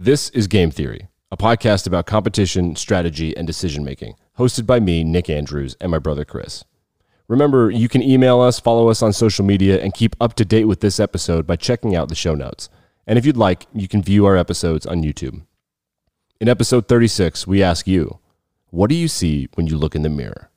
This is Game Theory, a podcast about competition, strategy, and decision making, hosted by me, Nick Andrews, and my brother Chris. Remember, you can email us, follow us on social media, and keep up to date with this episode by checking out the show notes. And if you'd like, you can view our episodes on YouTube. In episode 36, we ask you, what do you see when you look in the mirror?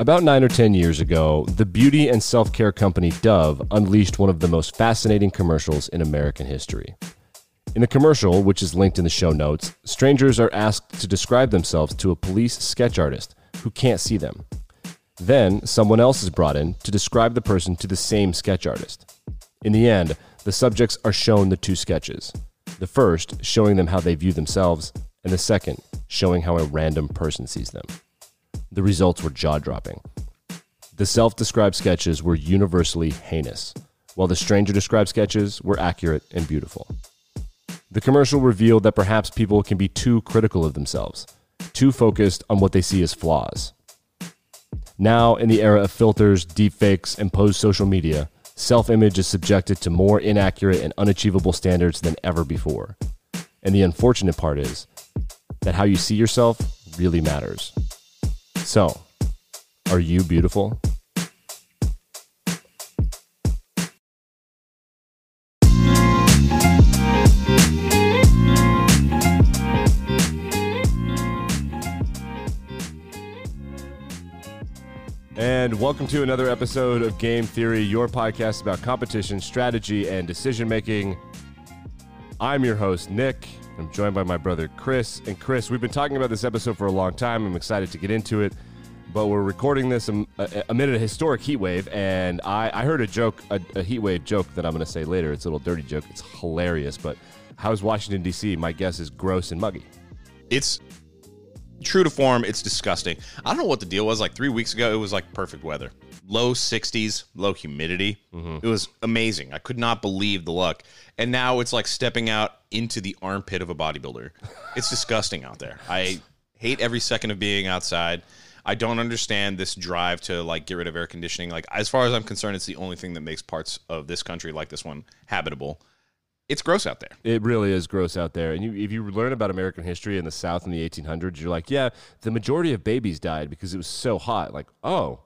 About nine or 10 years ago, the beauty and self care company Dove unleashed one of the most fascinating commercials in American history. In the commercial, which is linked in the show notes, strangers are asked to describe themselves to a police sketch artist who can't see them. Then, someone else is brought in to describe the person to the same sketch artist. In the end, the subjects are shown the two sketches. The first showing them how they view themselves, and the second showing how a random person sees them. The results were jaw dropping. The self described sketches were universally heinous, while the stranger described sketches were accurate and beautiful. The commercial revealed that perhaps people can be too critical of themselves, too focused on what they see as flaws. Now, in the era of filters, deepfakes, and posed social media, self image is subjected to more inaccurate and unachievable standards than ever before. And the unfortunate part is that how you see yourself really matters. So, are you beautiful? And welcome to another episode of Game Theory, your podcast about competition, strategy, and decision making. I'm your host, Nick. I'm joined by my brother, Chris. And Chris, we've been talking about this episode for a long time. I'm excited to get into it. But we're recording this um, amid a historic heat wave, and I, I heard a joke, a, a heat wave joke that I'm going to say later. It's a little dirty joke. It's hilarious. But how's Washington, D.C.? My guess is gross and muggy. It's true to form, it's disgusting. I don't know what the deal was. Like three weeks ago, it was like perfect weather, low 60s, low humidity. Mm-hmm. It was amazing. I could not believe the luck. And now it's like stepping out into the armpit of a bodybuilder. It's disgusting out there. I hate every second of being outside. I don't understand this drive to like get rid of air conditioning. Like as far as I'm concerned, it's the only thing that makes parts of this country like this one habitable it's gross out there. It really is gross out there. And you, if you learn about American history in the South in the 1800s, you're like, yeah, the majority of babies died because it was so hot. Like, oh,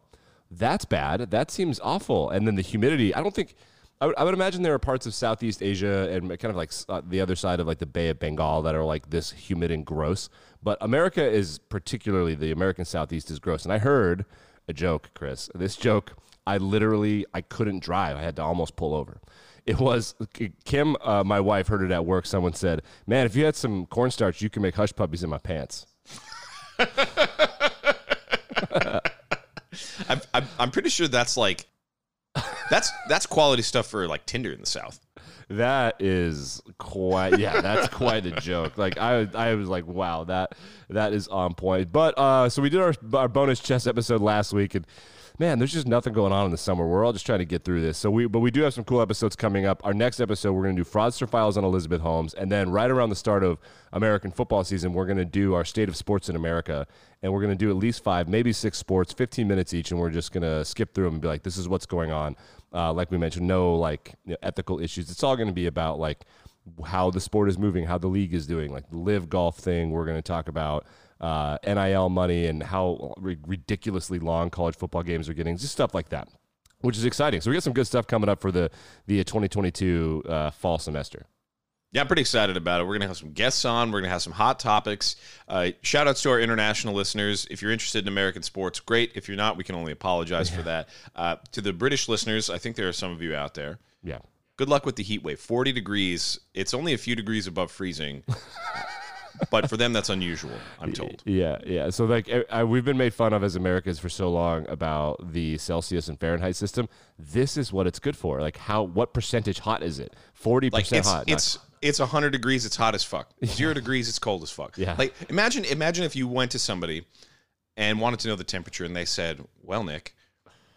that's bad. That seems awful. And then the humidity. I don't think. I would, I would imagine there are parts of Southeast Asia and kind of like uh, the other side of like the Bay of Bengal that are like this humid and gross. But America is particularly the American Southeast is gross. And I heard a joke, Chris. This joke, I literally I couldn't drive. I had to almost pull over it was Kim, uh, my wife, heard it at work. Someone said, "Man, if you had some cornstarch, you can make hush puppies in my pants." I'm, I'm, I'm pretty sure that's like that's that's quality stuff for like Tinder in the South. That is quite yeah, that's quite a joke. Like I I was like, wow, that that is on point. But uh so we did our our bonus chess episode last week and man, there's just nothing going on in the summer. We're all just trying to get through this. So we, but we do have some cool episodes coming up. Our next episode, we're going to do fraudster files on Elizabeth Holmes, and then right around the start of American football season, we're going to do our state of sports in America, and we're going to do at least five, maybe six sports, 15 minutes each, and we're just going to skip through them and be like, this is what's going on. Uh, like we mentioned, no like you know, ethical issues. It's all going to be about like how the sport is moving, how the league is doing, like the live golf thing. We're going to talk about uh, NIL money and how ridiculously long college football games are getting, just stuff like that, which is exciting. So we got some good stuff coming up for the the 2022 uh, fall semester. Yeah, I'm pretty excited about it. We're going to have some guests on. We're going to have some hot topics. Uh, shout outs to our international listeners. If you're interested in American sports, great. If you're not, we can only apologize yeah. for that. Uh, to the British listeners, I think there are some of you out there. Yeah. Good luck with the heat wave. 40 degrees. It's only a few degrees above freezing. but for them that's unusual. I'm told. Yeah, yeah. So like I, we've been made fun of as Americans for so long about the Celsius and Fahrenheit system. This is what it's good for. Like how what percentage hot is it? Forty like percent hot. It's not, it's 100 degrees. It's hot as fuck. Zero degrees. It's cold as fuck. Yeah. Like imagine imagine if you went to somebody and wanted to know the temperature and they said, "Well, Nick,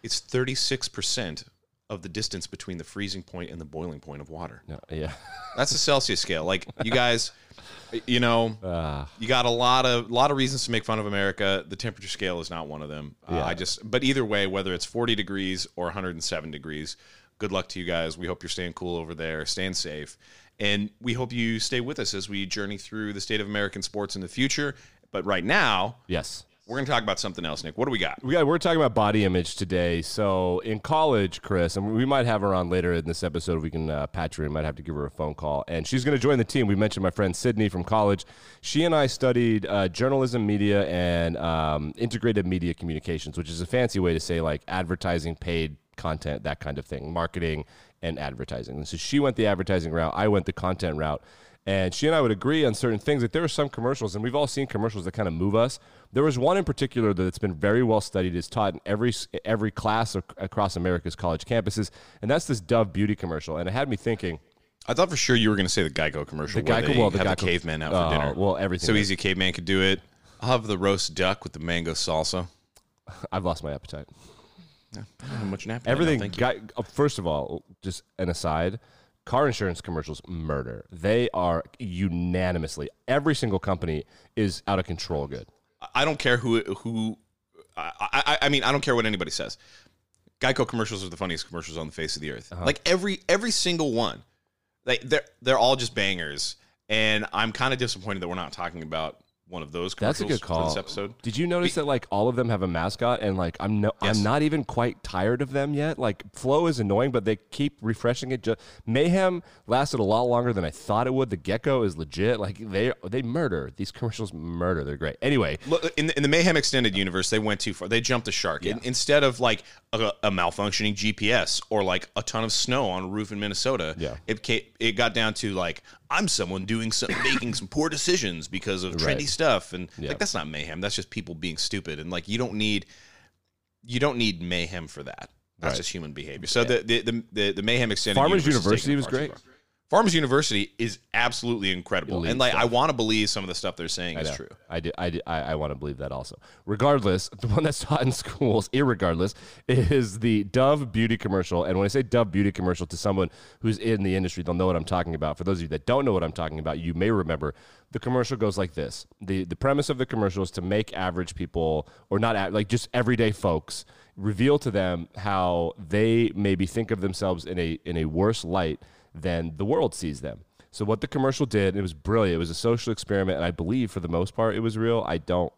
it's 36 percent of the distance between the freezing point and the boiling point of water. No, yeah. That's the Celsius scale. Like you guys, you know, Uh, you got a lot of lot of reasons to make fun of America. The temperature scale is not one of them. Uh, Yeah. I just, but either way, whether it's 40 degrees or 107 degrees, good luck to you guys. We hope you're staying cool over there, staying safe, and we hope you stay with us as we journey through the state of American sports in the future. But right now, yes. We're going to talk about something else, Nick. What do we got? We got, we're talking about body image today. So in college, Chris, and we might have her on later in this episode. We can uh, patch her in. Might have to give her a phone call, and she's going to join the team. We mentioned my friend Sydney from college. She and I studied uh, journalism, media, and um, integrated media communications, which is a fancy way to say like advertising, paid content, that kind of thing, marketing and advertising. And so she went the advertising route. I went the content route. And she and I would agree on certain things. Like there are some commercials, and we've all seen commercials that kind of move us. There was one in particular that's been very well studied. It's taught in every every class across America's college campuses, and that's this Dove beauty commercial. And it had me thinking. I thought for sure you were going to say the Geico commercial. The Geico- well, the have Geico- the caveman out for Oh, dinner. well, everything So is- easy, a caveman could do it. I'll have the roast duck with the mango salsa. I've lost my appetite. I don't have much nap. Everything. Thank you. Guy, uh, first of all, just an aside. Car insurance commercials murder. They are unanimously every single company is out of control good. I don't care who who. I, I, I mean, I don't care what anybody says. Geico commercials are the funniest commercials on the face of the earth. Uh-huh. Like every every single one, like they're they're all just bangers. And I'm kind of disappointed that we're not talking about one of those That's a commercials good call. this episode. Did you notice that like all of them have a mascot and like I'm no Yes. I'm not even quite tired of them yet. Like Flo is annoying, but they keep refreshing it. Just Mayhem lasted a lot longer than I thought it would. The Gecko is legit. Like they they murder these commercials. Murder. They're great. Anyway, Look, in the, in the Mayhem extended universe, they went too far. They jumped the shark. In- instead of like a, a malfunctioning GPS or like a ton of snow on a roof in Minnesota, Yeah. it ca it got down to like I'm someone doing some making some poor decisions because of trendy Right. stuff, and Yeah. like that's not mayhem. That's just people being stupid, and like you don't need you don't need mayhem for that. That's Right. just human behavior. So the, the the the the mayhem extended Farmers University was great. far. Farmers University is absolutely incredible, Elite and like I want to believe some of the stuff they're saying I is know. true. I do, I, do, I, I want to believe that also. Regardless, the one that's taught in schools, irregardless, is the Dove beauty commercial. And when I say Dove beauty commercial to someone who's in the industry, they'll know what I'm talking about. For those of you that don't know what I'm talking about, you may remember the commercial goes like this. The the premise of the commercial is to make average people, or not like just everyday folks, reveal to them how they maybe think of themselves in a in a worse light than the world sees them. So what the commercial did, it was brilliant. It was a social experiment, and I believe for the most part it was real. I don't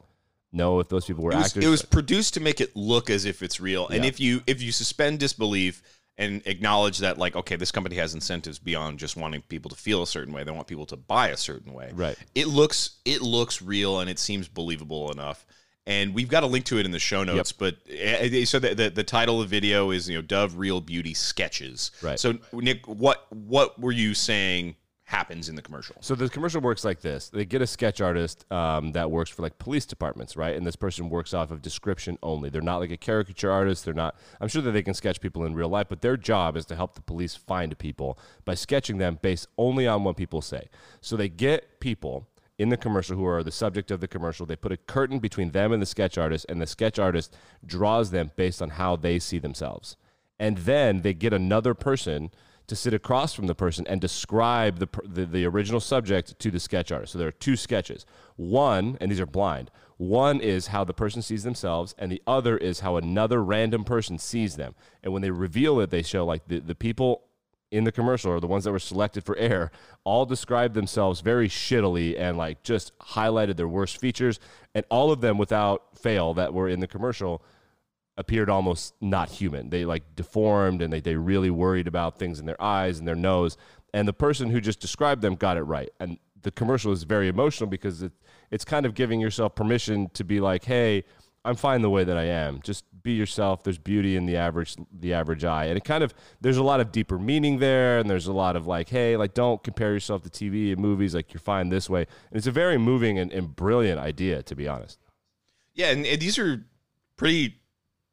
know if those people were it was, actors. it was produced to make it look as if it's real and Yeah. if you if you suspend disbelief and acknowledge that like okay this company has incentives beyond just wanting people to feel a certain way they want people to buy a certain way Right. it looks it looks real and it seems believable enough and we've got a link to it in the show notes but uh, so the, the the title of the video is you know dove real beauty sketches Right. so nick what what were you saying happens in the commercial So the commercial works like this: they get a sketch artist um, that works for like police departments, right? And this person works off of description only. They're not like a caricature artist. They're not. I'm sure that they can sketch people in real life, but their job is to help the police find people by sketching them based only on what people say. So they get people in the commercial who are the subject of the commercial. They put a curtain between them and the sketch artist, and the sketch artist draws them based on how they see themselves. And then they get another person to sit across from the person and describe the, the the original subject to the sketch artist. So there are two sketches. One, and these are blind. One is how the person sees themselves, and the other is how another random person sees them. And when they reveal it, they show like the, the people in the commercial or the ones that were selected for air all described themselves very shittily and like just highlighted their worst features. And all of them without fail that were in the commercial appeared almost not human. They like deformed and they, they really worried about things in their eyes and their nose. And the person who just described them got it right. And the commercial is very emotional because it, it's kind of giving yourself permission to be like hey i'm fine the way that i am. Just be yourself there's beauty in the average the average eye. And it kind of there's a lot of deeper meaning there and there's a lot of like hey like don't compare yourself to tv and movies like you're fine this way. And it's a very moving and, and brilliant idea to be honest. Yeah, and, and these are pretty,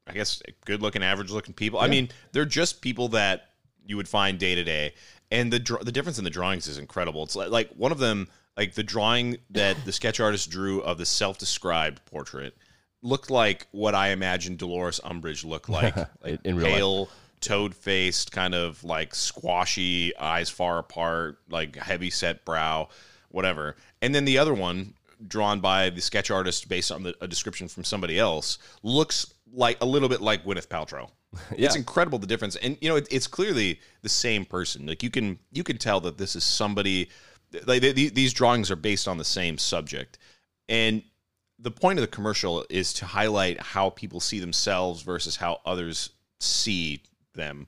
I guess, good looking, average looking people. I mean, they're just people that you would find day to day, and the the difference in the drawings is incredible. It's like, like one of them, like the drawing that the sketch artist drew of the self described portrait, looked like what I imagined Dolores Umbridge looked like, like In real life. pale, toad faced, kind of like squashy, eyes far apart, like heavy set brow, whatever. And then the other one, drawn by the sketch artist based on the, a description from somebody else, looks like a little bit like Gwyneth Paltrow. Yeah. It's incredible the difference, and you know it, it's clearly the same person. Like you can you can tell that this is somebody. Like they, these drawings are based on the same subject, and the point of the commercial is to highlight how people see themselves versus how others see them.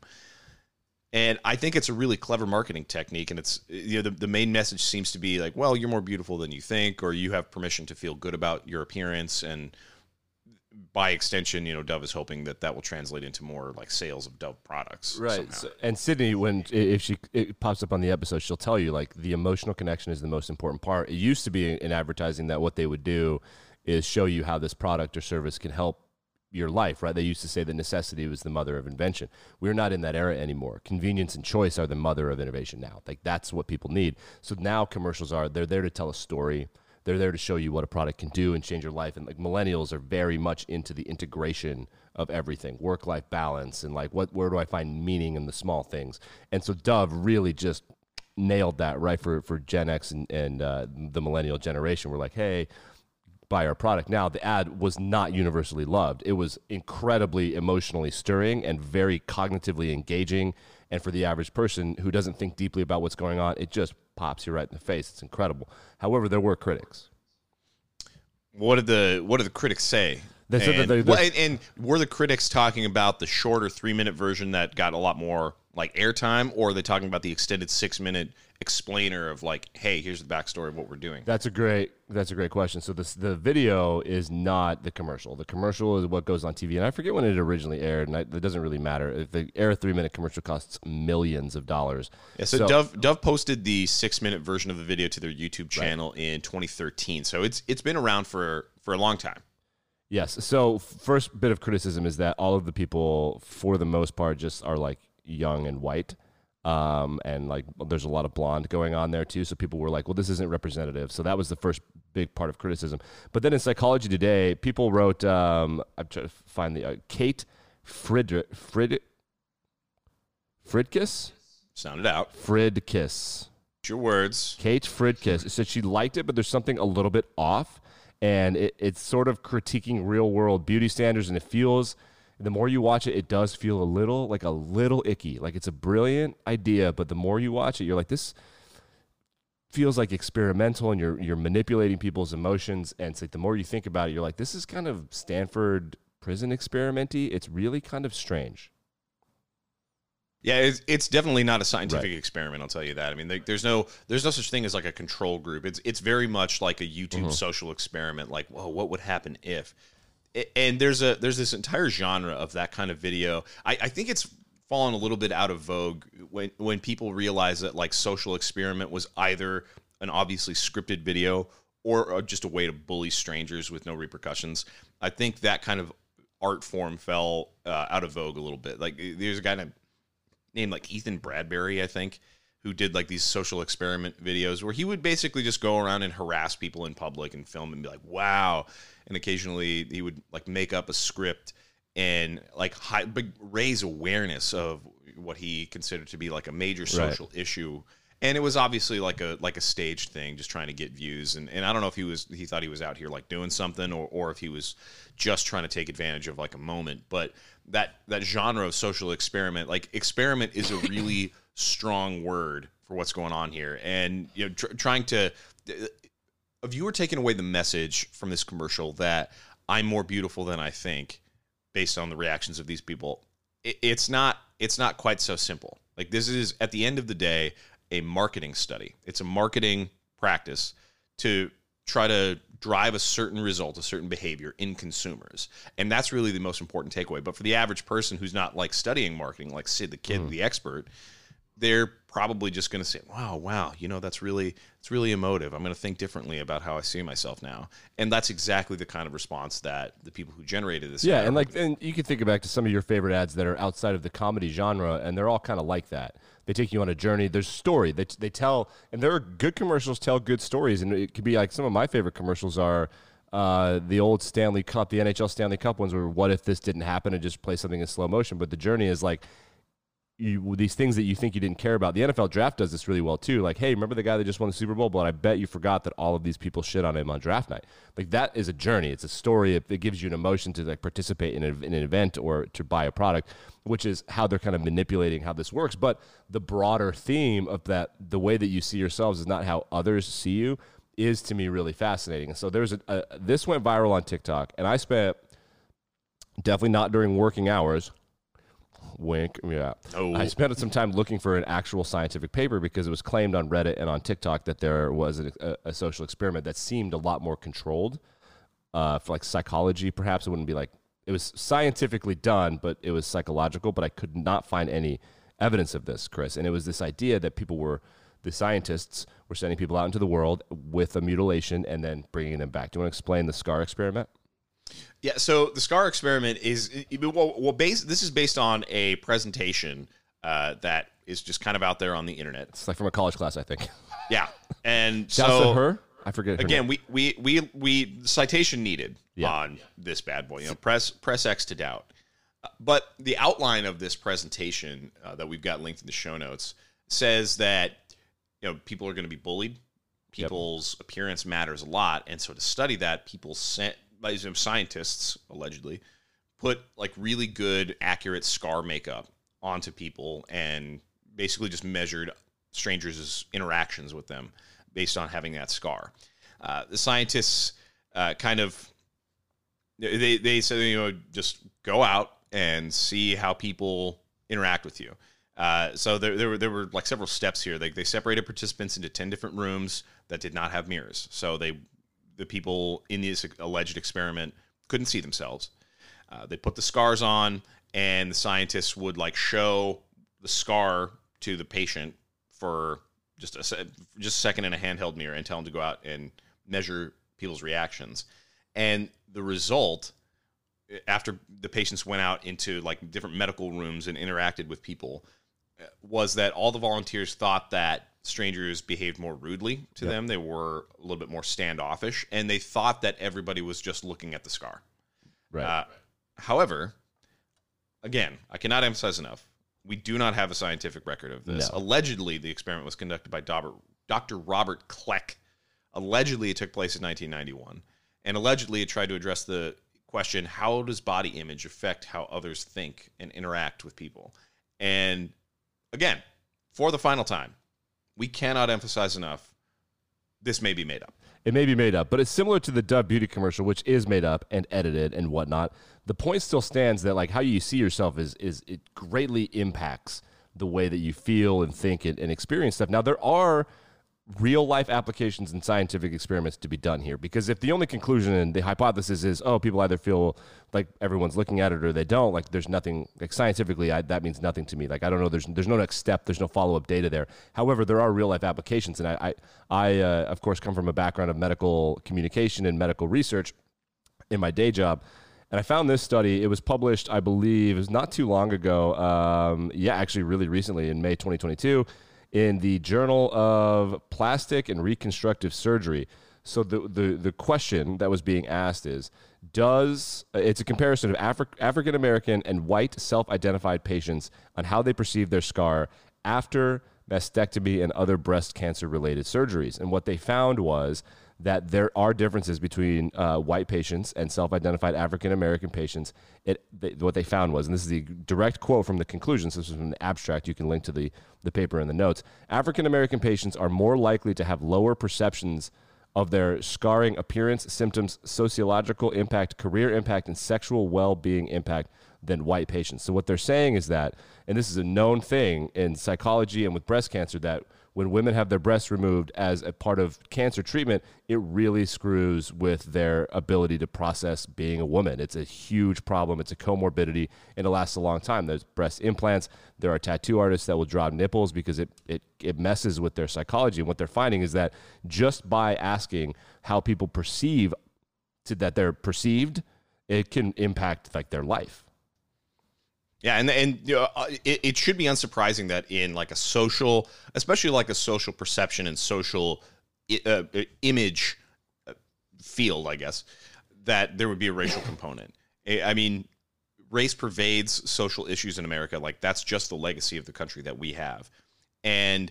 And I think it's a really clever marketing technique. And it's, you know, the, the main message seems to be like, well, you're more beautiful than you think, or you have permission to feel good about your appearance. And by extension, you know, Dove is hoping that that will translate into more like sales of Dove products. Right. So, and Sydney, when if she it pops up on the episode, she'll tell you like the emotional connection is the most important part. It used to be in advertising that what they would do is show you how this product or service can help your life, right? They used to say that necessity was the mother of invention. We're not in that era anymore. Convenience and choice are the mother of innovation now. Like that's what people need. So now commercials are they're there to tell a story. They're there to show you what a product can do and change your life. And like millennials are very much into the integration of everything, work life balance, and like what where do I find meaning in the small things. And so Dove really just nailed that right for for Gen X and and uh, the millennial generation. We're like, hey, buy our product. Now, the ad was not universally loved. It was incredibly emotionally stirring and very cognitively engaging. And for the average person who doesn't think deeply about what's going on, it just pops you right in the face. It's incredible. However, there were critics. What did the what did the critics say? They said that and, they- well, and, and were the critics talking about the shorter three minute version that got a lot more like airtime, or are they talking about the extended six minute explainer of like, hey, here's the backstory of what we're doing? That's a great. That's a great question. So this the video is not the commercial. The commercial is what goes on TV, and I forget when it originally aired, and I, it doesn't really matter. If the air a three minute commercial costs millions of dollars. Yeah, so, Dove Dove posted the six minute version of the video to their YouTube channel in 2013. So it's it's been around for for a long time. Yes. So first bit of criticism is that all of the people, for the most part, just are like young and white. Um, and like there's a lot of blonde going on there too. So people were like, well, this isn't representative. So that was the first big part of criticism. But then in Psychology Today, people wrote, um, I'm trying to find the, uh, Kate Frid, Frid, Fridkis? Sound it out. Fridkis. It's your words. Kate Fridkis said she liked it, but there's something a little bit off, and it, it's sort of critiquing real world beauty standards, and it feels. The more you watch it, it does feel a little like a little icky. Like it's a brilliant idea, but the more you watch it, you're like this feels like experimental, and you're you're manipulating people's emotions. And it's like the more you think about it, you're like this is kind of Stanford prison experimenty. It's really kind of strange. Yeah, it's, it's definitely not a scientific experiment. I'll tell you that. I mean, there- there's no there's no such thing as like a control group. It's it's very much like a YouTube mm-hmm. social experiment. Like, whoa, what would happen if? And there's a there's this entire genre of that kind of video. I, I think it's fallen a little bit out of vogue when when people realize that like social experiment was either an obviously scripted video or just a way to bully strangers with no repercussions. I think that kind of art form fell uh, out of vogue a little bit. Like, there's a guy named named like Ethan Bradberry, I think, who did like these social experiment videos where he would basically just go around and harass people in public and film and be like, "Wow!" And occasionally he would like make up a script and like high, raise awareness of what he considered to be like a major social issue. And it was obviously like a like a staged thing, just trying to get views. And, and I don't know if he was he thought he was out here like doing something, or or if he was just trying to take advantage of like a moment. But that that genre of social experiment, like experiment, is a really strong word for what's going on here. And you know, tr- trying to if you were taking away the message from this commercial that I'm more beautiful than I think, based on the reactions of these people, it, it's not it's not quite so simple. Like this is at the end of the day a marketing study. It's a marketing practice to try to drive a certain result, a certain behavior in consumers. And that's really the most important takeaway. But for the average person who's not like studying marketing, like Sid the kid, mm. the expert, they're probably just going to say, "Wow, wow, you know that's really it's really emotive. I'm going to think differently about how I see myself now." And that's exactly the kind of response that the people who generated this Yeah, and like, and you can think back to some of your favorite ads that are outside of the comedy genre, and they're all kind of like that. They take you on a journey. There's a story. They, they tell, and there are good commercials tell good stories, and it could be like some of my favorite commercials are uh, the old Stanley Cup, the NHL Stanley Cup ones, where what if this didn't happen and just play something in slow motion. But the journey is like you, these things that you think you didn't care about. The NFL draft does this really well too. Like, hey, remember the guy that just won the Super Bowl? But I bet you forgot that all of these people shit on him on draft night. Like that is a journey. It's a story. It, it gives you an emotion to like participate in, a, in an event or to buy a product, which is how they're kind of manipulating how this works. But the broader theme of that, the way that you see yourselves is not how others see you, is to me really fascinating. So there's a, a this went viral on TikTok, and I spent definitely not during working hours Wink. Yeah. Oh. I spent some time looking for an actual scientific paper because it was claimed on Reddit and on TikTok that there was a, a social experiment that seemed a lot more controlled uh, for like psychology. Perhaps it wouldn't be like it was scientifically done, but it was psychological. But I could not find any evidence of this, Chris. And it was this idea that people were the scientists were sending people out into the world with a mutilation and then bringing them back. Do you want to explain the scar experiment? Yeah, so the SCAR experiment is well, well based. This is based on a presentation uh, that is just kind of out there on the internet. It's like from a college class, I think. Yeah, and so her. I forget her again, name. we we we we citation needed Yeah. on this bad boy. You know, press press X to doubt. Uh, But the outline of this presentation uh, that we've got linked in the show notes says that you know people are going to be bullied. People's appearance matters a lot, and so to study that, people sent by some scientists allegedly put like really good, accurate scar makeup onto people and basically just measured strangers' interactions with them based on having that scar. Uh, the scientists uh, kind of they they said you know just go out and see how people interact with you. Uh, so there, there were there were like several steps here. They they separated participants into ten different rooms that did not have mirrors. So they the people in this alleged experiment couldn't see themselves. Uh, they put the scars on, and the scientists would like show the scar to the patient for just a se- just a second in a handheld mirror and tell them to go out and measure people's reactions. And the result, after the patients went out into like different medical rooms and interacted with people, was that all the volunteers thought that strangers behaved more rudely to them. They were a little bit more standoffish, and they thought that everybody was just looking at the scar. right. Uh, however, again, I cannot emphasize enough. We do not have a scientific record of this. No. Allegedly, the experiment was conducted by. Dr. Robert Kleck. Allegedly, it took place in 1991. And allegedly, it tried to address the question how does body image affect how others think and interact with people? And again, for the final time, we cannot emphasize enough this may be made up. It may be made up, but it's similar to the Dove Beauty commercial, which is made up and edited and whatnot. The point still stands that like how you see yourself is is it greatly impacts the way that you feel and think and, and experience stuff. Now there are real life applications and scientific experiments to be done here because if the only conclusion and the hypothesis is oh people either feel like everyone's looking at it or they don't like there's nothing like scientifically I, that means nothing to me like i don't know there's there's no next step there's no follow-up data there however there are real life applications and i i, I uh, of course come from a background of medical communication and medical research in my day job. And I found this study. It was published, I believe, it was not too long ago. Um, yeah, actually, really recently in May 2022 in the Journal of Plastic and Reconstructive Surgery. So the, the, the question that was being asked is Does uh, it's a comparison of Afri- African American and white self identified patients on how they perceive their scar after mastectomy and other breast cancer related surgeries. And what they found was that there are differences between uh, white patients and self-identified African American patients. It they, what they found was, and this is the direct quote from the conclusions. This is from the abstract. You can link to the the paper in the notes. African American patients are more likely to have lower perceptions of their scarring appearance, symptoms, sociological impact, career impact, and sexual well-being impact than white patients. So what they're saying is that, and this is a known thing in psychology and with breast cancer, that when women have their breasts removed as a part of cancer treatment, it really screws with their ability to process being a woman. It's a huge problem. It's a comorbidity, and it lasts a long time. There's breast implants. There are tattoo artists that will draw nipples because it, it, it messes with their psychology. And what they're finding is that just by asking how people perceive to, that they're perceived, it can impact like their life. Yeah, and and you know, uh, it, it should be unsurprising that in like a social, especially like a social perception and social i- uh, image uh, field, I guess, that there would be a racial component. I I mean, race pervades social issues in America. Like that's just the legacy of the country that we have, and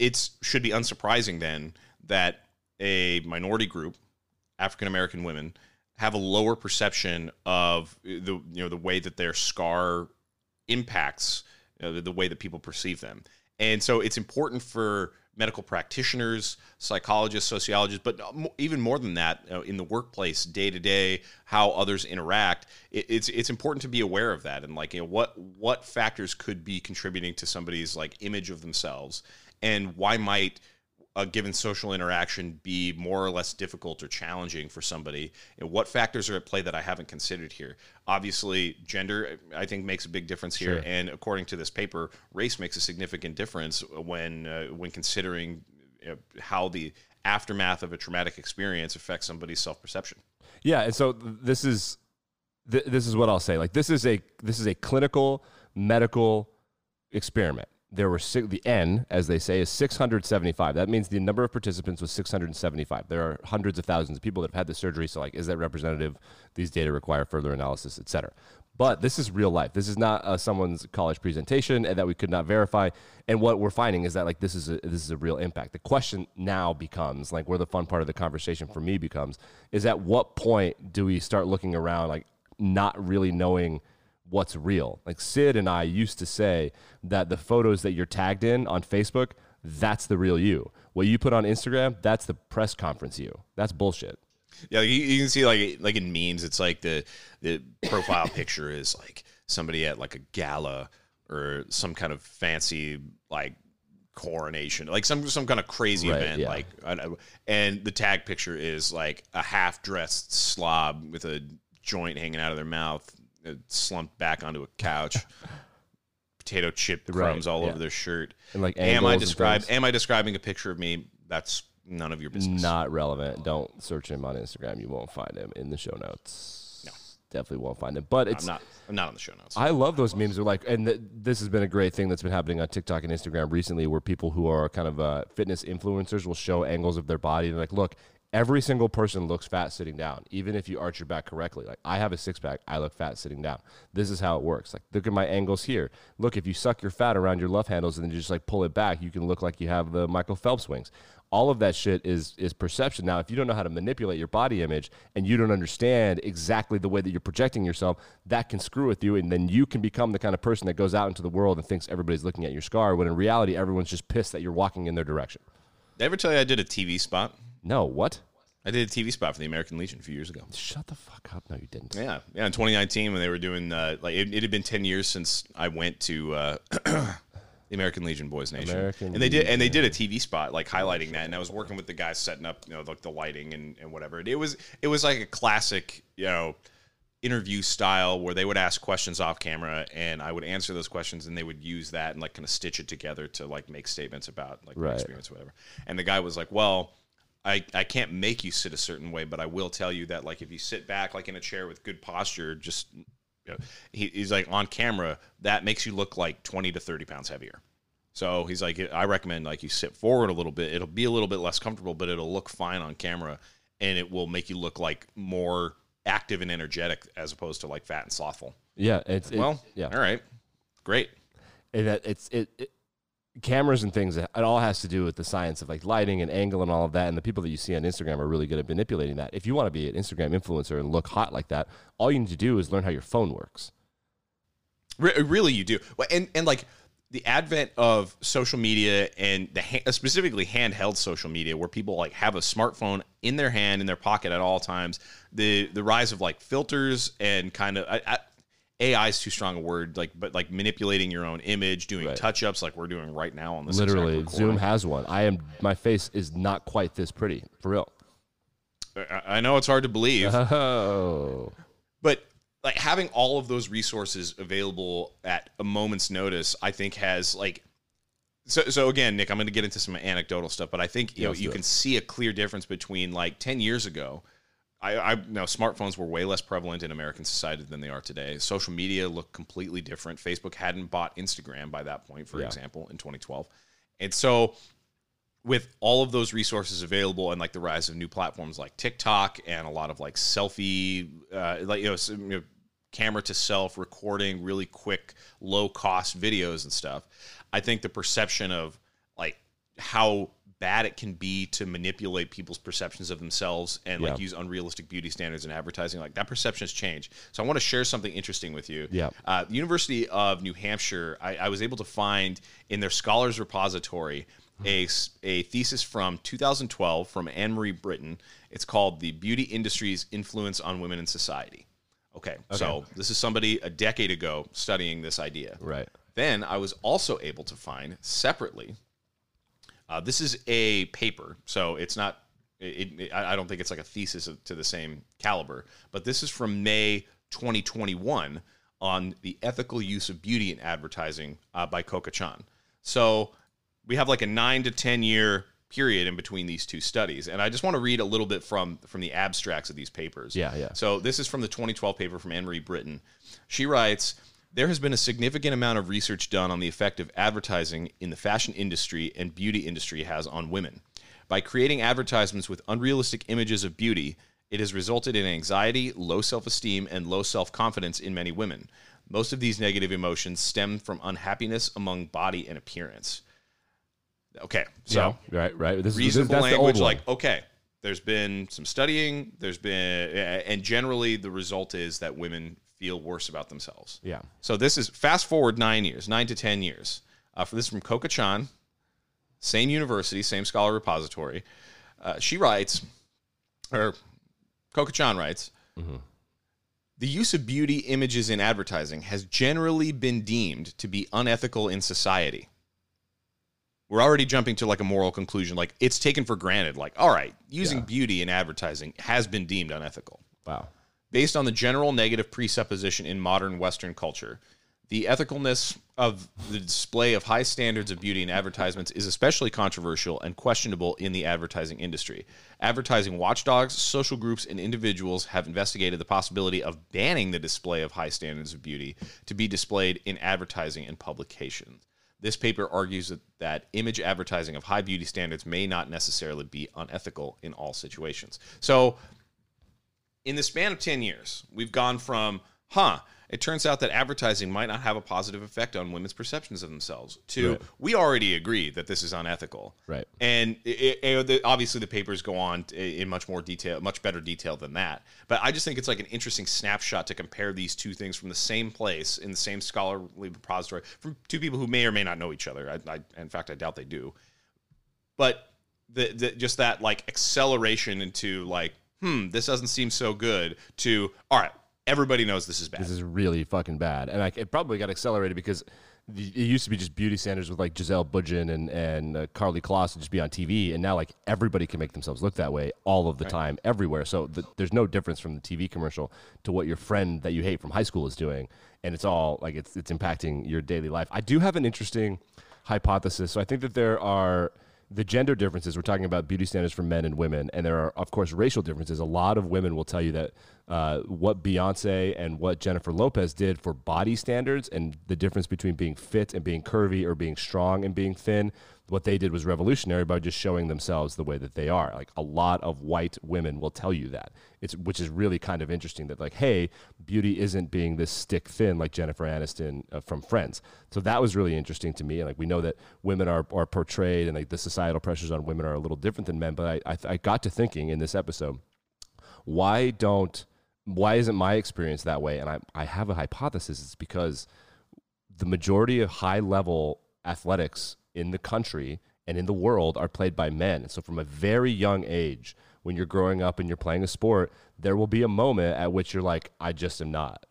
it should be unsurprising then that a minority group, African American women, have a lower perception of the you know the way that their scar impacts you know, the, the way that people perceive them. And so it's important for medical practitioners, psychologists, sociologists, but even more than that, know, in the workplace, day to day, how others interact. It, it's it's important to be aware of that and like you know what what factors could be contributing to somebody's like image of themselves, and why might a given social interaction be more or less difficult or challenging for somebody? And what factors are at play that I haven't considered here? Obviously, gender, I think, makes a big difference here. Sure. And according to this paper, race makes a significant difference when uh, when considering you know, how the aftermath of a traumatic experience affects somebody's self perception. Yeah, and so this is th- this is what I'll say. Like this is a this is a clinical medical experiment. There were six, the N, as they say, is 675. That means the number of participants was 675. There are hundreds of thousands of people that have had the surgery. So, like, is that representative? These data require further analysis, et cetera. But this is real life. This is not uh, someone's college presentation and that we could not verify. And what we're finding is that like this is a, this is a real impact. The question now becomes like where the fun part of the conversation for me becomes is at what point do we start looking around like not really knowing what's real? Like Sid and I used to say that the photos that you're tagged in on Facebook, that's the real you. What you put on Instagram, that's the press conference you. That's bullshit. Yeah, you, you can see like like in memes, it's like the the profile picture is like somebody at like a gala or some kind of fancy like coronation, like some some kind of crazy Right, event, yeah. like I don't know. and the tag picture is like a half dressed slob with a joint hanging out of their mouth, slumped back onto a couch. Potato chip Right, crumbs all yeah. over their shirt. And like Am I describe? Am I describing a picture of me? That's none of your business. Not relevant. Don't search him on Instagram. You won't find him in the show notes. No. Definitely won't find him. But it's I'm not. I'm not on the show notes. I love those memes. They're like, and th- this has been a great thing that's been happening on TikTok and Instagram recently, where people who are kind of uh, fitness influencers will show angles of their body. And they're like, look, every single person looks fat sitting down, even if you arch your back correctly. Like, I have a six pack, I look fat sitting down. This is how it works. Like, look at my angles here. Look, if you suck your fat around your love handles and then you just like pull it back, you can look like you have the Michael Phelps wings. All of that shit is is perception. Now, if you don't know how to manipulate your body image and you don't understand exactly the way that you're projecting yourself, that can screw with you, and then you can become the kind of person that goes out into the world and thinks everybody's looking at your scar, when in reality, everyone's just pissed that you're walking in their direction. Did I ever tell you I did a TV spot? No, what? I did a TV spot for the American Legion a few years ago. Shut the fuck up. No, you didn't. Yeah, yeah. In 2019, when they were doing uh, like it, it had been 10 years since I went to uh, the American Legion Boys Nation, American and they did and they did a TV spot like highlighting that. And I was working with the guys setting up, you know, like the lighting and, and whatever. It was it was like a classic, you know. Interview style where they would ask questions off camera and I would answer those questions and they would use that and like kind of stitch it together to like make statements about like my Right. experience, or whatever. And the guy was like, "Well, I, I can't make you sit a certain way, but I will tell you that like if you sit back like in a chair with good posture, just you know, he, he's like on camera, that makes you look like twenty to thirty pounds heavier. So he's like, I recommend like you sit forward a little bit. It'll be a little bit less comfortable, but it'll look fine on camera, and it will make you look like more active and energetic as opposed to like fat and slothful. Yeah, it's it- well, yeah. all right, great. and that it's it, it cameras and things it all has to do with the science of like lighting and angle and all of that and the people that you see on instagram are really good at manipulating that if you want to be an instagram influencer and look hot like that all you need to do is learn how your phone works Re- really, you do. And and like the advent of social media and the ha- specifically handheld social media, where people like have a smartphone in their hand in their pocket at all times. The the rise of like filters and kind of I, I, AI is too strong a word, like but like manipulating your own image, doing Right. touch ups like we're doing right now on this. literally zoom has one i am my face is not quite this pretty for real I, I know it's hard to believe. oh but like having all of those resources available at a moment's notice i think has like so, so again nick i'm going to get into some anecdotal stuff but i think you Yeah, know you can it. see a clear difference between like 10 years ago I, I know smartphones were way less prevalent in American society than they are today. Social media looked completely different. Facebook hadn't bought Instagram by that point, for Yeah. example, in 2012. And so with all of those resources available and like the rise of new platforms like TikTok and a lot of like selfie, uh, like you know, some, you know camera to self recording really quick, low cost videos and stuff. I think the perception of like how bad it can be to manipulate people's perceptions of themselves and like use unrealistic beauty standards in advertising. Like that perception has changed. So i want to share something interesting with you. Yeah. uh, the university of new hampshire I, I was able to find in their scholars repository a, a thesis from 2012 from anne-marie britton. It's called the beauty industry's influence on women in society. Okay, okay, so this is somebody a decade ago studying this idea. Right. then I was also able to find separately. Uh, this is a paper, so it's not. It, it, I don't think it's like a thesis of- to the same caliber, but this is from May 2021 on the ethical use of beauty in advertising uh, by Coca Chan. So we have like a nine to ten year period in between these two studies, and I just want to read a little bit from from the abstracts of these papers. Yeah, yeah. So this is from the 2012 paper from Anne Marie Britton. She writes. There has been a significant amount of research done on the effect of advertising in the fashion industry and beauty industry has on women. By creating advertisements with unrealistic images of beauty, it has resulted in anxiety, low self esteem, and low self confidence in many women. Most of these negative emotions stem from unhappiness among body and appearance. Okay, so yeah. Right. Right. This is reasonable old language like okay there's been some studying there's been and generally the result is that women feel worse about themselves Yeah. so this is fast forward nine years nine to ten years uh, for this is from Coca Chan same university same scholar repository uh, she writes or Coca Chan writes the use of beauty images in advertising has generally been deemed to be unethical in society we're already jumping to like a moral conclusion like it's taken for granted like all right using Yeah. beauty in advertising has been deemed unethical Wow. Based on the general negative presupposition in modern western culture the ethicalness of the display of high standards of beauty in advertisements is especially controversial and questionable in the advertising industry. Advertising watchdogs, social groups, and individuals have investigated the possibility of banning the display of high standards of beauty to be displayed in advertising and publications. This paper argues that, that image advertising of high beauty standards may not necessarily be unethical in all situations. So, in the span of 10 years, we've gone from, huh, it turns out that advertising might not have a positive effect on women's perceptions of themselves, to Right. we already agree that this is unethical. Right. And it, it- obviously, the papers go on in much more detail, much better detail than that. But I just think it's like an interesting snapshot to compare these two things from the same place in the same scholarly repository from two people who may or may not know each other. I, I, in fact, I doubt they do but the, the just that like acceleration into like hmm this doesn't seem so good to all right everybody knows this is bad This is really fucking bad, and I, it probably got accelerated because it used to be just beauty standards with like Gisele Bündchen and and uh, Karlie Kloss and just be on TV, and now like everybody can make themselves look that way all of the time, everywhere. So the, there's no difference from the TV commercial to what your friend that you hate from high school is doing, and it's all like it's it's impacting your daily life. I do have an interesting hypothesis. So I think that there are the gender differences. We're talking about beauty standards for men and women, and there are, of course, racial differences. A lot of women will tell you that uh, what Beyonce and what Jennifer Lopez did for body standards and the difference between being fit and being curvy or being strong and being thin, what they did was revolutionary by just showing themselves the way that they are. Like a lot of white women will tell you that. It's which is really kind of interesting that like, hey, beauty isn't being this stick thin like Jennifer Aniston uh, from Friends. So that was really interesting to me. And like we know that women are, are portrayed and like the societal pressures on women are a little different than men. But I I, I got to thinking in this episode, why don't why isn't my experience that way? And I I have a hypothesis. It's because the majority of high level athletics in the country and in the world are played by men. So from a very young age, when you're growing up and you're playing a sport, there will be a moment at which you're like, I just am not.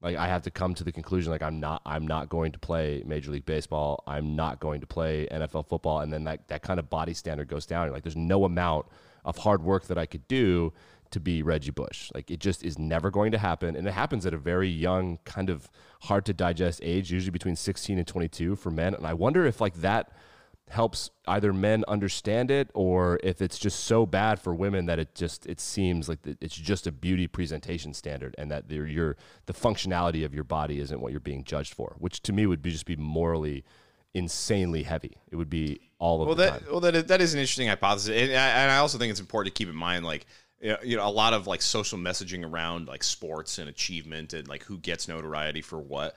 Like I have to come to the conclusion like I'm not I'm not going to play Major League Baseball. I'm not going to play NFL football. And then that, that kind of body standard goes down. You're like there's no amount of hard work that I could do to be Reggie Bush. Like it just is never going to happen. And it happens at a very young, kind of hard to digest age, usually between 16 and 22 for men. And I wonder if like that helps either men understand it or if it's just so bad for women that it just it seems like it's just a beauty presentation standard and that your the functionality of your body isn't what you're being judged for which to me would be just be morally insanely heavy it would be all of well the that time well that is, that is an interesting hypothesis and I, and I also think it's important to keep in mind like you know, you know, a lot of like social messaging around like sports and achievement and like who gets notoriety for what.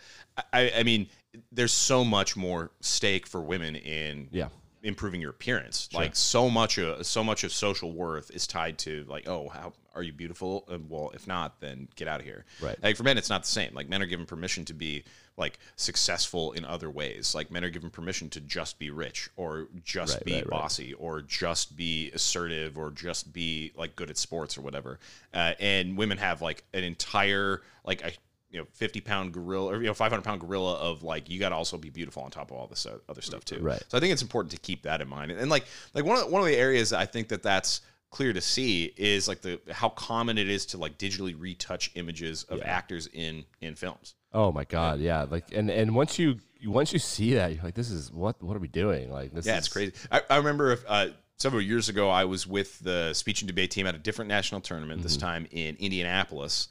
I, I mean, there's so much more stake for women in Yeah. improving your appearance. Like so much of so much of social worth is tied to like, oh, how are you beautiful? Uh, well, if not, then get out of here. Right. Like for men, it's not the same. Like men are given permission to be like successful in other ways. Like men are given permission to just be rich or just Right, be right, right. bossy or just be assertive or just be like good at sports or whatever. Uh, and women have like an entire like a you know 50 pound gorilla or you know 500 pound gorilla of like you got to also be beautiful on top of all this other stuff too. Right. So I think it's important to keep that in mind. And, like like one of the, one of the areas I think that that's clear to see is like the how common it is to like digitally retouch images of actors in in films. Oh my god, yeah. Like and and once you once you see that, you're like, this is what what are we doing? Like this Yeah, is it's crazy. I, I remember if, uh, several years ago, I was with the speech and debate team at a different national tournament. This time in Indianapolis,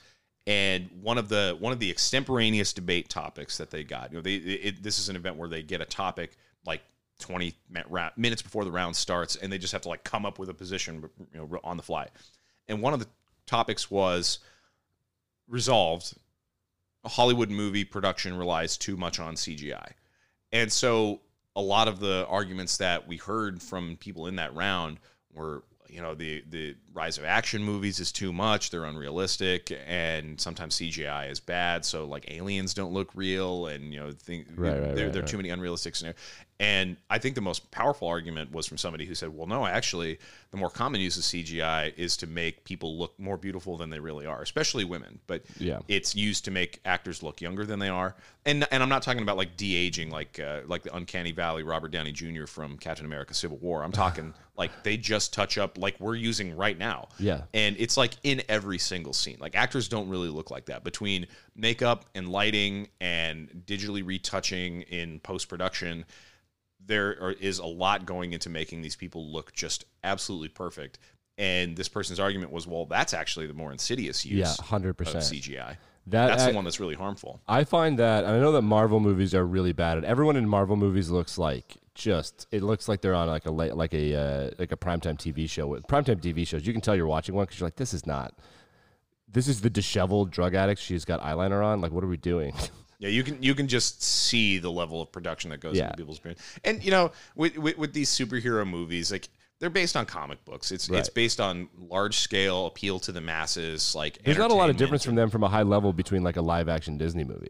and one of the one of the extemporaneous debate topics that they got. You know, they it, this is an event where they get a topic like. 20 minutes before the round starts and they just have to like come up with a position you know on the fly. And one of the topics was resolved. A hollywood movie production relies too much on cgi and so a lot of the arguments that we heard from people in that round were you know the the rise of action movies is too much they're unrealistic and sometimes CGI is bad so like aliens don't look real and you know think Right, right, there, right, there are too many unrealistic scenarios and I think the most powerful argument was from somebody who said well no actually the more common use of CGI is to make people look more beautiful than they really are especially women but Yeah. it's used to make actors look younger than they are. And and I'm not talking about like de aging, like uh, like the Uncanny Valley Robert Downey Jr. from Captain America: Civil War. I'm talking like they just touch up like we're using right now. Yeah. And it's like in every single scene. Like actors don't really look like that between makeup and lighting and digitally retouching in post production. There are, is a lot going into making these people look just absolutely perfect. And this person's argument was, well, that's actually the more insidious use yeah, hundred of percent. CGI. That That's I- the one that's really harmful. I find that and I know that Marvel movies are really bad. And everyone in Marvel movies looks like just it looks like they're on like a late, like a uh, like a primetime TV show. With primetime TV shows, you can tell you're watching one because you're like, this is not. This is the disheveled drug addict. She's got eyeliner on. Like, what are we doing? Yeah, you can you can just see the level of production that goes Yeah. into people's brains. And you know, with, with with these superhero movies, like they're based on comic books. It's it's based on large scale appeal to the masses. Like There's not a lot of difference from them from a high level between like a live action Disney movie.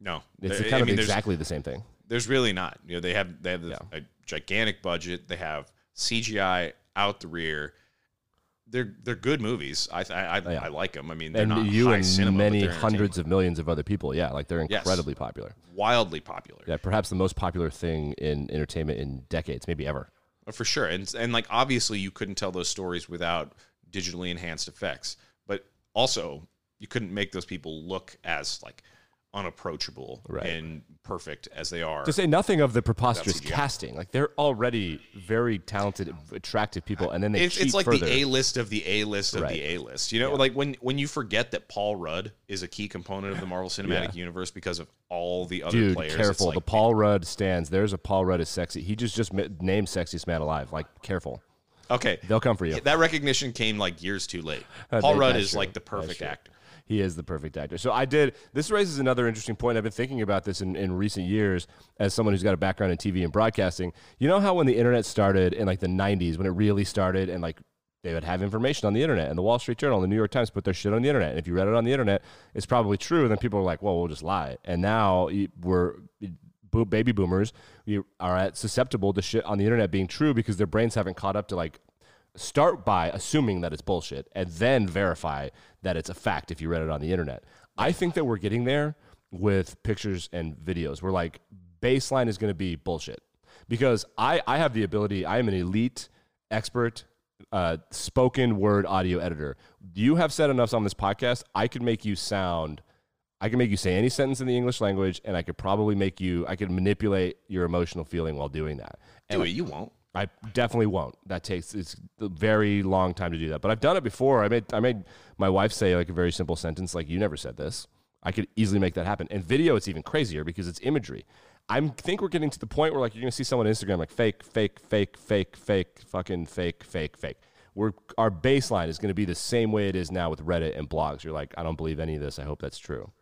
No, It's kind I of mean, exactly the same thing. There's really not. You know, they have they have Yeah. a gigantic budget. They have CGI out the rear. They're they're good movies. I I, I, Yeah. I like them. I mean, they're And not you and cinema, many hundreds of millions of other people. Yeah, like they're Yes. incredibly popular. wildly popular. Yeah, perhaps the most popular thing in entertainment in decades, maybe ever. Uh, for sure and and like obviously you couldn't tell those stories without digitally enhanced effects but also you couldn't make those people look as like unapproachable Right. and perfect as they are To say nothing of the preposterous casting, like they're already very talented, attractive people, and then they it's, it's like further. the A list of the A list of Right. the A list. You know, like when when you forget that Paul Rudd is a key component of the Marvel Cinematic Yeah. Universe because of all the other Dude, players. careful. Like, the Paul Rudd stands. There's a Paul Rudd is sexy. He just just named sexiest man alive. Like, careful. okay, They'll come for you. that recognition came like years too late. Uh, Paul Rudd is true. like the perfect actor. He is the perfect actor. So I did. This raises another interesting point. I've been thinking about this in, in recent years as someone who's got a background in TV and broadcasting. You know how when the internet started in like the 90s, when it really started, and like they would have information on the internet, and the Wall Street Journal and the New York Times put their shit on the internet. And if you read it on the internet, it's probably true. And then people are like, well, we'll just lie. And now we're. Baby boomers we are susceptible to shit on the internet being true because their brains haven't caught up to like start by assuming that it's bullshit and then verify that it's a fact if you read it on the internet. I think that we're getting there with pictures and videos. We're like, baseline is going to be bullshit because I, I have the ability, I am an elite expert. Uh, spoken word audio editor. You have said enough on this podcast. I could make you sound I can make you say any sentence in the English language, and I could probably make you. I could manipulate your emotional feeling while doing that. And Do it, you won't. I definitely won't. That takes it's a very long time to do that. But I've done it before. I made I made my wife say like a very simple sentence like you never said this. I could easily make that happen. And video it's even crazier because it's imagery. I think we're getting to the point where like you're gonna see someone on Instagram like fake, fake, fake, fake, fake, fucking fake, fake, fake. we're our baseline is going to be the same way it is now with Reddit and blogs. You're like, I don't believe any of this. I hope that's true.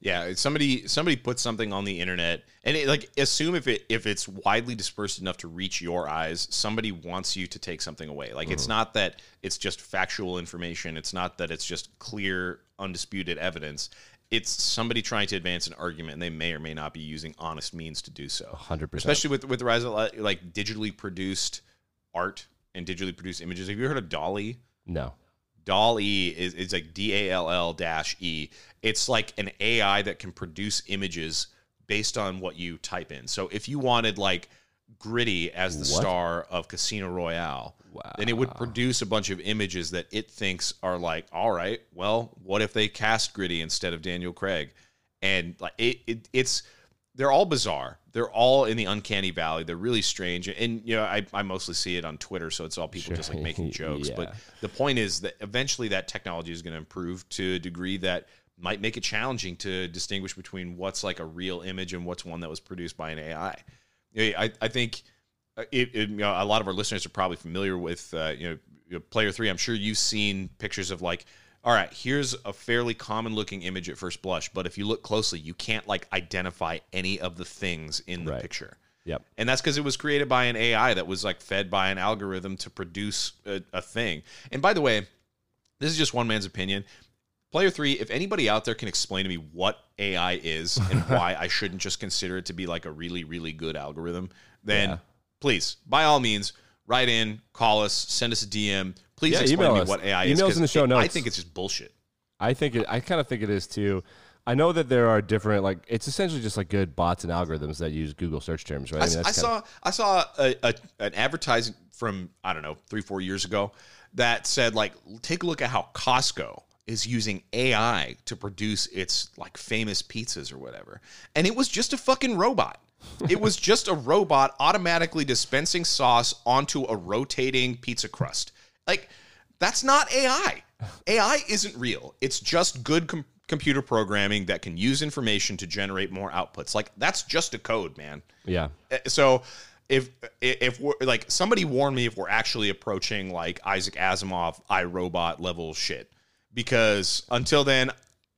Yeah, somebody somebody put something on the internet, and it, like assume if it if it's widely dispersed enough to reach your eyes, somebody wants you to take something away. Like it's not that it's just factual information. It's not that it's just clear, undisputed evidence. It's somebody trying to advance an argument, and they may or may not be using honest means to do so. 100%. especially with with the rise of like digitally produced art and digitally produced images. Have you heard of DALL-E? No. Doll E is, is like D A L L dash E. It's like an AI that can produce images based on what you type in. So if you wanted like Gritty as the What? star of Casino Royale, then it would produce a bunch of images that it thinks are like, all right, well, what if they cast Gritty instead of Daniel Craig? And like it, it it's they're all bizarre. They're all in the uncanny valley. They're really strange. And you know, I, I mostly see it on Twitter, so it's all people just like making jokes. Yeah. But the point is that eventually that technology is going to improve to a degree that might make it challenging to distinguish between what's like a real image and what's one that was produced by an AI. I, I think uh, it, it, you know, a lot of our listeners are probably familiar with uh, you know, Player Three. I'm sure you've seen pictures of like, all right, here's a fairly common looking image at first blush, but if you look closely, you can't like identify any of the things in the Right. picture. Yep. And that's because it was created by an AI that was like fed by an algorithm to produce a, a thing. And by the way, this is just one man's opinion. Player three, if anybody out there can explain to me what AI is and why I shouldn't just consider it to be like a really, really good algorithm, then Yeah. please, by all means, write in, call us, send us a DM. Please Yeah, explain to email me us. what AI is. Emails in the show it- I think it's just bullshit. I think it, I kind of think it is too. I know that there are different like it's essentially just like good bots and algorithms that use Google search terms, right? I, mean, I that's kinda- saw I saw a, a, an advertising from I don't know three four years ago that said like take a look at how Costco is using AI to produce its like famous pizzas or whatever, and it was just a fucking robot. it was just a robot automatically dispensing sauce onto a rotating pizza crust. Like that's not AI. AI isn't real. It's just good com- computer programming that can use information to generate more outputs. Like that's just a code, man. yeah. Uh, so if if we're like somebody warned me if we're actually approaching like Isaac Asimov I, Robot level shit because until then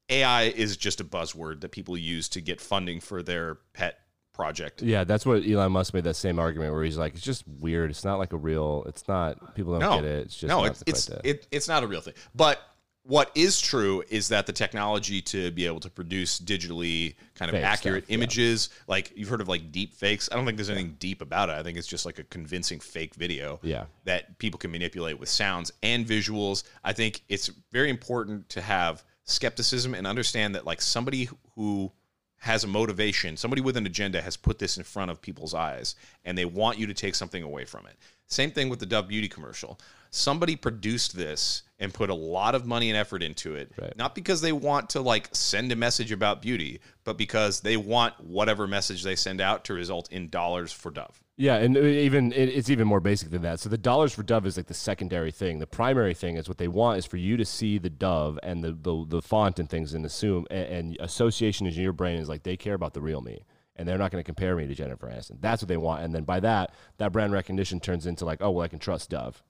AI is just a buzzword that people use to get funding for their pet project. Yeah, that's what Elon Musk made that same argument where he's like, it's just weird. It's not like a real. It's not. People don't No, get it. It's just no, it's it's it, it's not a real thing. But what is true is that the technology to be able to produce digitally kind of Fake accurate stuff, yeah. images, like you've heard of like deep fakes. I don't think there's anything deep about it. I think it's just like a convincing fake video Yeah. that people can manipulate with sounds and visuals. I think it's very important to have skepticism and understand that like somebody who has a motivation, somebody with an agenda has put this in front of people's eyes and they want you to take something away from it. Same thing with the Dove Beauty commercial. Somebody produced this and put a lot of money and effort into it, Right. not because they want to like send a message about beauty, but because they want whatever message they send out to result in dollars for Dove. Yeah, and uh, even it's even more basic than that. So the dollars for Dove is like the secondary thing. The primary thing is what they want is for you to see the Dove and the the, the font and things, and assume and, and association is in your brain is like they care about the real me, and they're not going to compare me to Jennifer Aniston. That's what they want, and then by that, that brand recognition turns into like, oh well, I can trust Dove,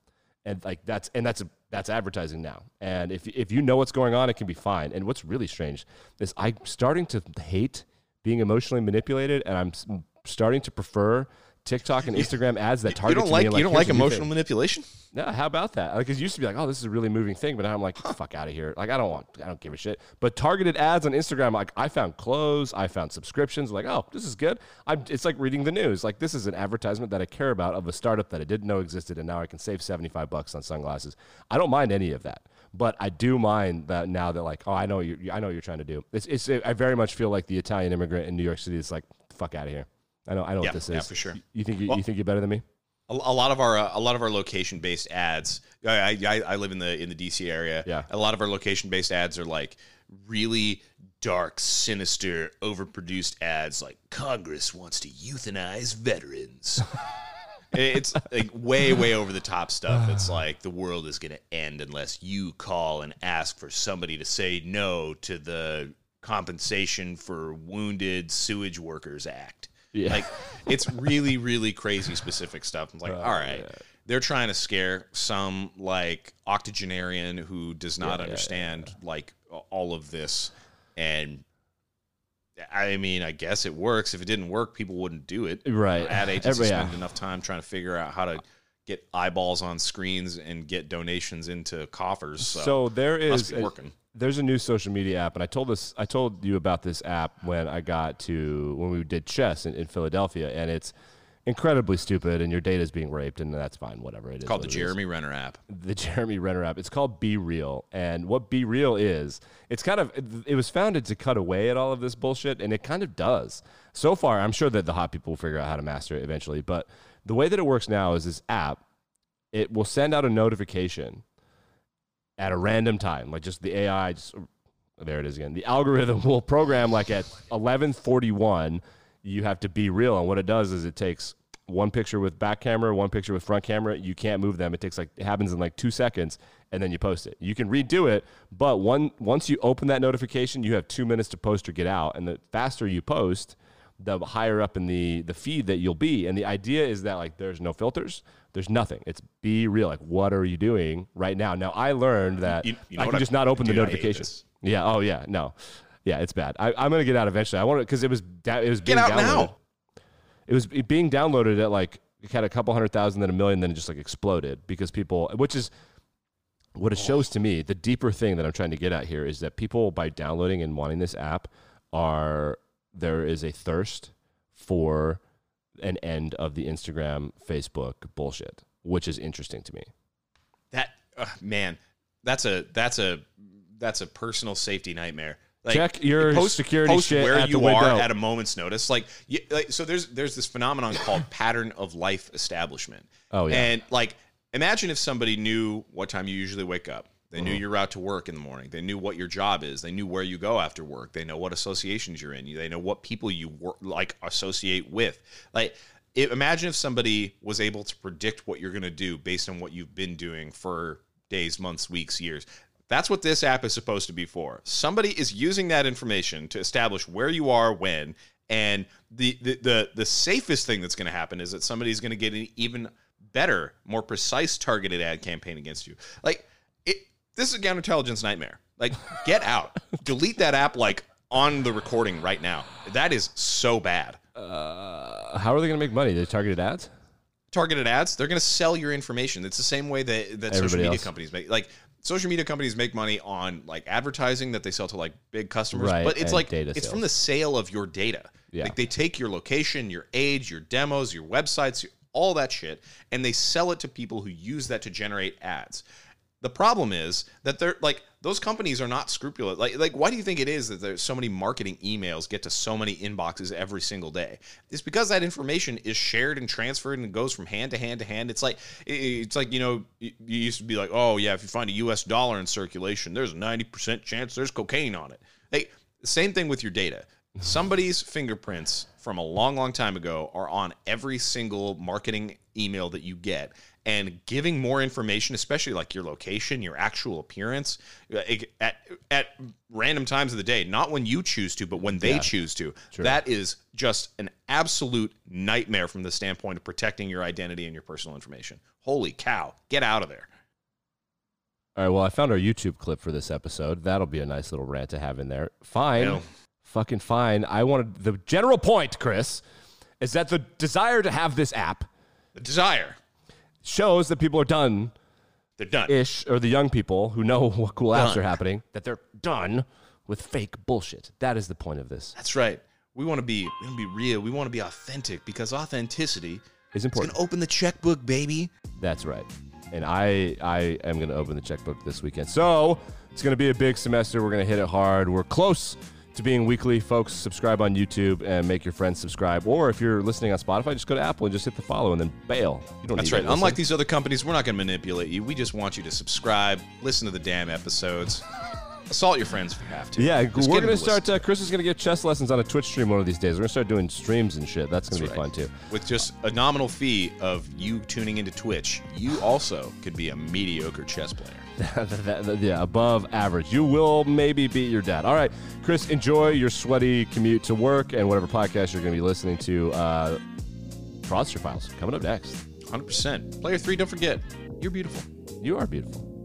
and like that's and that's that's advertising now. And if if you know what's going on, it can be fine. And what's really strange is I'm starting to hate being emotionally manipulated, and I'm starting to prefer TikTok and Instagram ads that You target don't to me like you don't like emotional manipulation? Yeah, how about that? Like, it used to be like, oh, this is a really moving thing, but now I'm like, the fuck out of here. Like, I don't want, I don't give a shit. But targeted ads on Instagram, like, I found clothes, I found subscriptions. Like, oh, this is good. I'm, it's like reading the news. Like, this is an advertisement that I care about of a startup that I didn't know existed, and now I can save 75 bucks on sunglasses. I don't mind any of that, but I do mind that now that like, oh, I know you, I know what you're trying to do. It's, it's, I very much feel like the Italian immigrant in New York City. is like, fuck out of here. I know, I know Yeah, what this yeah, is. for sure. You think you, Well- you think you're better than me? a, a lot of our uh, a lot of our location based ads. I, I I live in the in the DC area. Yeah. a lot of our location based ads are like really dark, sinister, overproduced ads. Like Congress wants to euthanize veterans. it's like way way over the top stuff. It's like the world is going to end unless you call and ask for somebody to say no to the compensation for wounded sewage workers act. Yeah. Like it's really, really crazy specific stuff. I'm like, all right, they're trying to scare some like octogenarian who does not Yeah, yeah, understand like all of this and I mean, I guess it works. If it didn't work, people wouldn't do it. Right. Ad agencies Every- yeah. spend enough time trying to figure out how to get eyeballs on screens and get donations into coffers. So, So there must be a- working. There's a new social media app, and I told this I told you about this app when I got to when we did chess in, in Philadelphia, and it's incredibly stupid, and your data is being raped, and that's fine, whatever it is. It's called the it is. Jeremy Renner app. the Jeremy Renner app. It's called BeReal. And what BeReal is, it's kind of, it was founded to cut away at all of this bullshit, and it kind of does. So far, I'm sure that the hot people will figure out how to master it eventually. But the way that it works now is this app, it will send out a notification at a random time, like just the AI, just, there it is again. The algorithm will program like at 1141, you have to be real. And what it does is it takes one picture with back camera, one picture with front camera. You can't move them. It takes like, it happens in like two seconds and then you post it. You can redo it, but one, once you open that notification, you have two minutes to post or get out. And the faster you post, the higher up in the, the feed that you'll be. And the idea is that like there's no filters, there's nothing. It's be real. Like, what are you doing right now? Now, I learned that You- you know I can I- just not open dude, the I hate notification. this. Yeah. Oh yeah. No. Yeah. It's bad. I, I'm gonna get out eventually. I want to because it was da- it was being Get out downloaded. now. It was being downloaded at like it had a couple hundred thousand, then a million, then it just like exploded because people, which is what it shows to me. The deeper thing that I'm trying to get at here is that people by downloading and wanting this app are there is a thirst for an end of the Instagram, Facebook bullshit, which is interesting to me. That uh, man, that's a that's a that's a personal safety nightmare. Like, Check your security post shit where you are window. at a moment's notice. Like, you, like so there's there's this phenomenon called pattern of life establishment. Oh, yeah. and like imagine if somebody knew what time you usually wake up. They Mm-hmm. knew your route to work in the morning. They knew what your job is. They knew where you go after work. They know what associations you're in. They know what people you work, like associate with. Like, it, imagine if somebody was able to predict what you're going to do based on what you've been doing for days, months, weeks, years. That's what this app is supposed to be for. Somebody is using that information to establish where you are when, and the the the, the safest thing that's going to happen is that somebody's going to get an even better, more precise targeted ad campaign against you. Like it, this is a counterintelligence nightmare. Like, get out, delete that app like on the recording right now. That is so bad. Uh, how are they going to make money? They targeted ads. targeted ads, they're going to sell your information. It's the same way that, that social media else. companies make. Like social media companies make money on like advertising that they sell to like big customers, Right, but it's like it's sales. from the sale of your data. Yeah. Like they take your location, your age, your demos, your websites, all that shit, and they sell it to people who use that to generate ads. The problem is that they're like those companies are not scrupulous. Like, like why do you think it is that there's so many marketing emails get to so many inboxes every single day? It's because that information is shared and transferred and goes from hand to hand to hand. It's like it's like you know you used to be like, oh yeah, if you find a U.S. dollar in circulation, there's a ninety percent chance there's cocaine on it. Hey, same thing with your data. Somebody's fingerprints from a long, long time ago are on every single marketing email that you get. And giving more information, especially like your location, your actual appearance, uh, at, at random times of the day, not when you choose to, but when they Yeah. choose to, that is just an absolute nightmare from the standpoint of protecting your identity and your personal information. Holy cow, get out of there. All right. Well, I found our YouTube clip for this episode. That'll be a nice little rant to have in there. Fine. Well. Fucking fine. I wanted the general point, Chris, is that the desire to have this app The desire, shows that people are done they're done. ish, or the young people who know what cool apps are happening, that they're done with fake bullshit. That is the point of this. That's right. We want to be we want to be real. We want to be authentic because authenticity is important. going to open the checkbook, baby. That's right. And I I am going to open the checkbook this weekend. So it's going to be a big semester. We're going to hit it hard. We're close to being weekly, folks. Subscribe on YouTube and make your friends subscribe. Or if you're listening on Spotify, just go to Apple and just hit the follow and then bail. You don't That's right. Unlike these other companies, we're not going to manipulate you. We just want you to subscribe, listen to the damn episodes, assault your friends if you have to. Yeah, Just we're get gonna to start. Uh, Chris is going to get chess lessons on a Twitch stream one of these days. We're going to start doing streams and shit. That's going to be fun too. with just a nominal fee of you tuning into Twitch. You also could be a mediocre chess player. Yeah, above average. You will maybe beat your dad. All right, Chris, enjoy your sweaty commute to work and whatever podcast you're going to be listening to. Uh, Fraudster Files coming up next. 100%. Player three, don't forget, you're beautiful. You are beautiful.